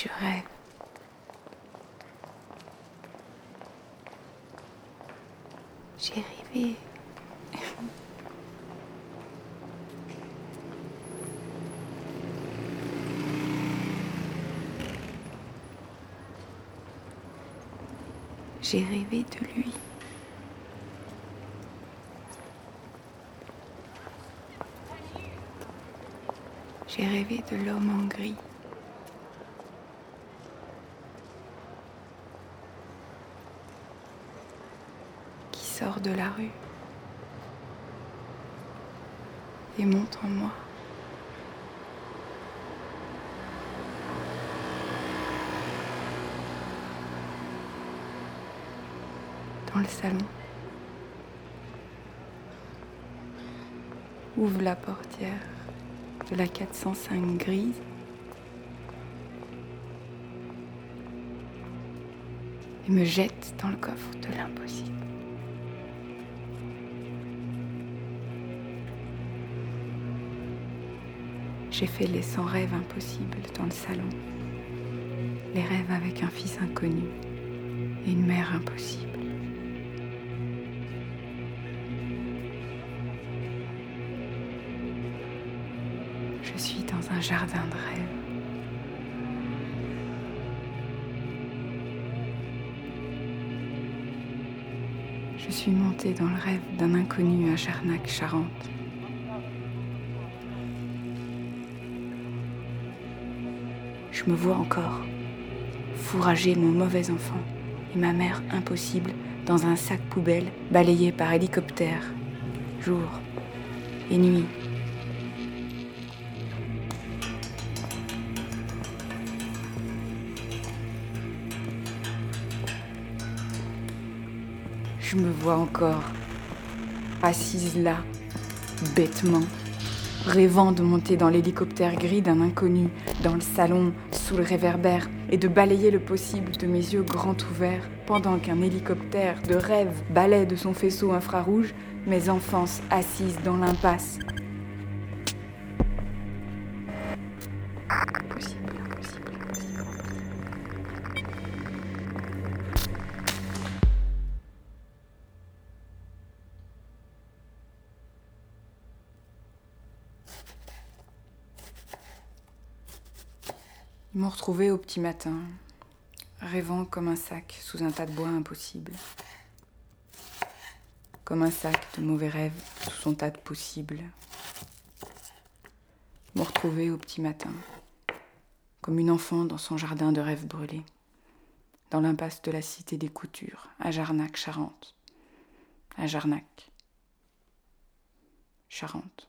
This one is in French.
je rêve. J'ai rêvé. J'ai rêvé de lui. J'ai rêvé de l'homme en gris. Sort de la rue et monte en moi. Dans le salon. Ouvre la portière de la 405 grise. Et me jette dans le coffre de l'impossible. J'ai fait les 100 rêves impossibles dans le salon. Les rêves avec un fils inconnu et une mère impossible. Je suis dans un jardin de rêves. Je suis montée dans le rêve d'un inconnu à Jarnac, Je me vois encore. Fourrager mon mauvais enfant et ma mère impossible dans un sac poubelle balayé par hélicoptère, jour et nuit. Je me vois encore assise là, bêtement, rêvant de monter dans l'hélicoptère gris d'un inconnu, dans le salon, sous le réverbère, et de balayer le possible de mes yeux grands ouverts, pendant qu'un hélicoptère de rêve balaie de son faisceau infrarouge mes enfances assises dans l'impasse. Ils m'ont retrouvé au petit matin, rêvant comme un sac sous un tas de bois impossible. Comme un sac de mauvais rêves sous son tas de possibles. Ils m'ont retrouvé au petit matin, comme une enfant dans son jardin de rêves brûlés, dans l'impasse de la cité des coutures, à Jarnac, Charente. À Jarnac, Charente.